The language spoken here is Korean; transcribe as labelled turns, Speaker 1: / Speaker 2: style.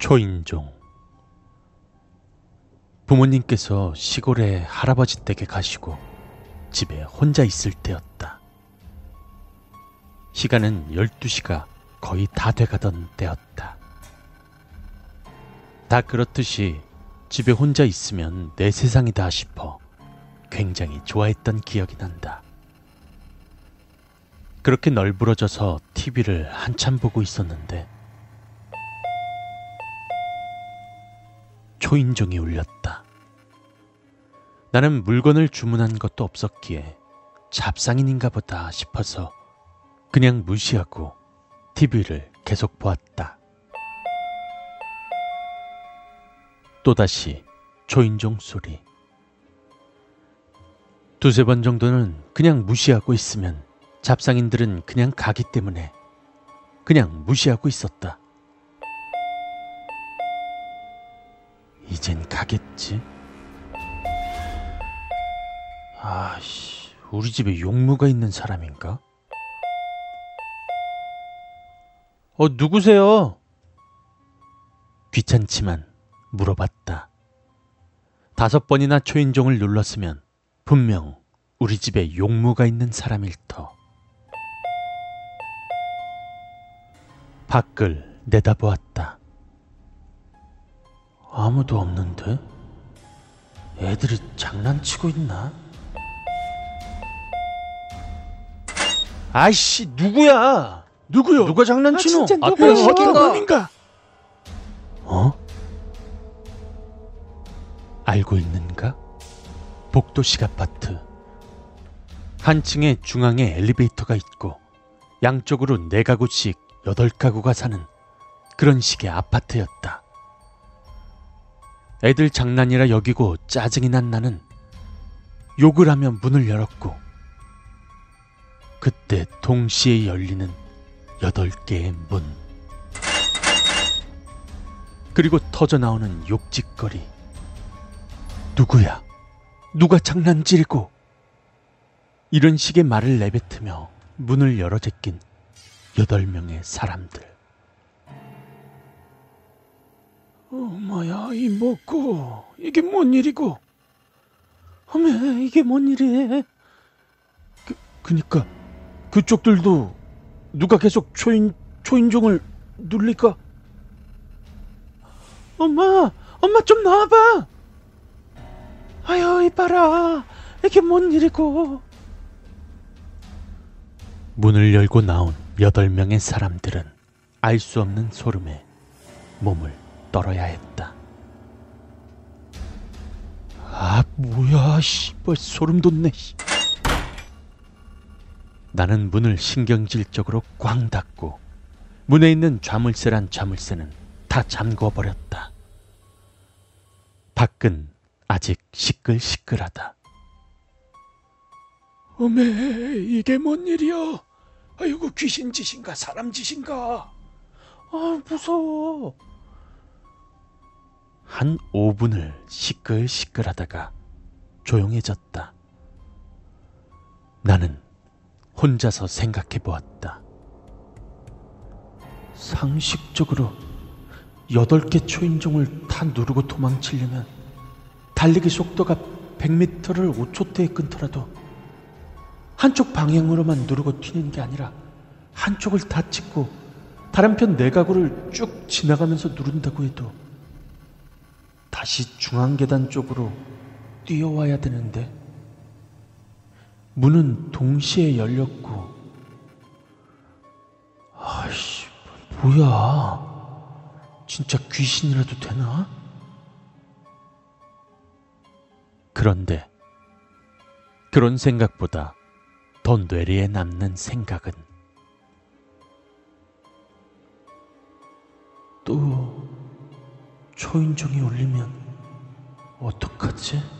Speaker 1: 초인종 부모님께서 시골에 할아버지 댁에 가시고 집에 혼자 있을 때였다. 시간은 12시가 거의 다 돼가던 때였다. 다 그렇듯이 집에 혼자 있으면 내 세상이다 싶어 굉장히 좋아했던 기억이 난다. 그렇게 널브러져서 TV를 한참 보고 있었는데 초인종이 울렸다. 나는 물건을 주문한 것도 없었기에 잡상인인가 보다 싶어서 그냥 무시하고 TV를 계속 보았다. 또다시 초인종 소리. 두세 번 정도는 그냥 무시하고 있으면 잡상인들은 그냥 가기 때문에 그냥 무시하고 있었다. 이젠 가겠지? 아씨, 우리 집에 용무가 있는 사람인가? 어, 누구세요? 귀찮지만 물어봤다. 다섯 번이나 초인종을 눌렀으면 분명 우리 집에 용무가 있는 사람일 터. 밖을 내다보았다. 아무도 없는데? 애들이 장난치고 있나? 아이씨, 누구야?
Speaker 2: 누구요?
Speaker 1: 누가 장난치노?
Speaker 2: 아, 진짜
Speaker 1: 앞에
Speaker 2: 누구야?
Speaker 1: 어떤 놈?
Speaker 2: 놈인가?
Speaker 1: 어? 알고 있는가? 복도식 아파트. 한 층에 중앙에 엘리베이터가 있고 양쪽으로 네 가구씩 여덟 가구가 사는 그런 식의 아파트였다. 애들 장난이라 여기고 짜증이 난 나는 욕을 하며 문을 열었고 그때 동시에 열리는 여덟 개의 문. 그리고 터져 나오는 욕짓거리. 누구야? 누가 장난질고? 이런 식의 말을 내뱉으며 문을 열어 제낀 여덟 명의 사람들.
Speaker 2: 어머야, 이 먹고 이게 뭔 일이고? 어메, 이게 뭔 일이에? 그, 그니까 그쪽들도 누가 계속 초인 초인종을 눌릴까? 엄마, 엄마 좀 나와봐. 아유, 이봐라, 이게 뭔 일이고?
Speaker 1: 문을 열고 나온 여덟 명의 사람들은 알 수 없는 소름에 몸을 떨어야 했다. 아, 뭐야, 씨발, 소름 돋네, 씨. 나는 문을 신경질적으로 꽝 닫고 문에 있는 좌물쇠란 좌물쇠는 다 잠궈 버렸다. 밖은 아직 시끌시끌하다.
Speaker 2: 어메, 이게 뭔 일이야? 아이고 귀신 짓인가 사람 짓인가? 아 무서워.
Speaker 1: 한 5분을 시끌시끌 하다가 조용해졌다. 나는 혼자서 생각해 보았다. 상식적으로 여덟 개 초인종을 다 누르고 도망치려면 달리기 속도가 100m를 5초대에 끊더라도 한쪽 방향으로만 누르고 튀는 게 아니라 한쪽을 다 찍고 다른 편네 가구를 쭉 지나가면서 누른다고 해도 다시 중앙 계단 쪽으로 뛰어와야 되는데 문은 동시에 열렸고 아이씨 뭐야 진짜 귀신이라도 되나? 그런데 그런 생각보다 더 뇌리에 남는 생각은 또 초인종이 울리면 어떡하지?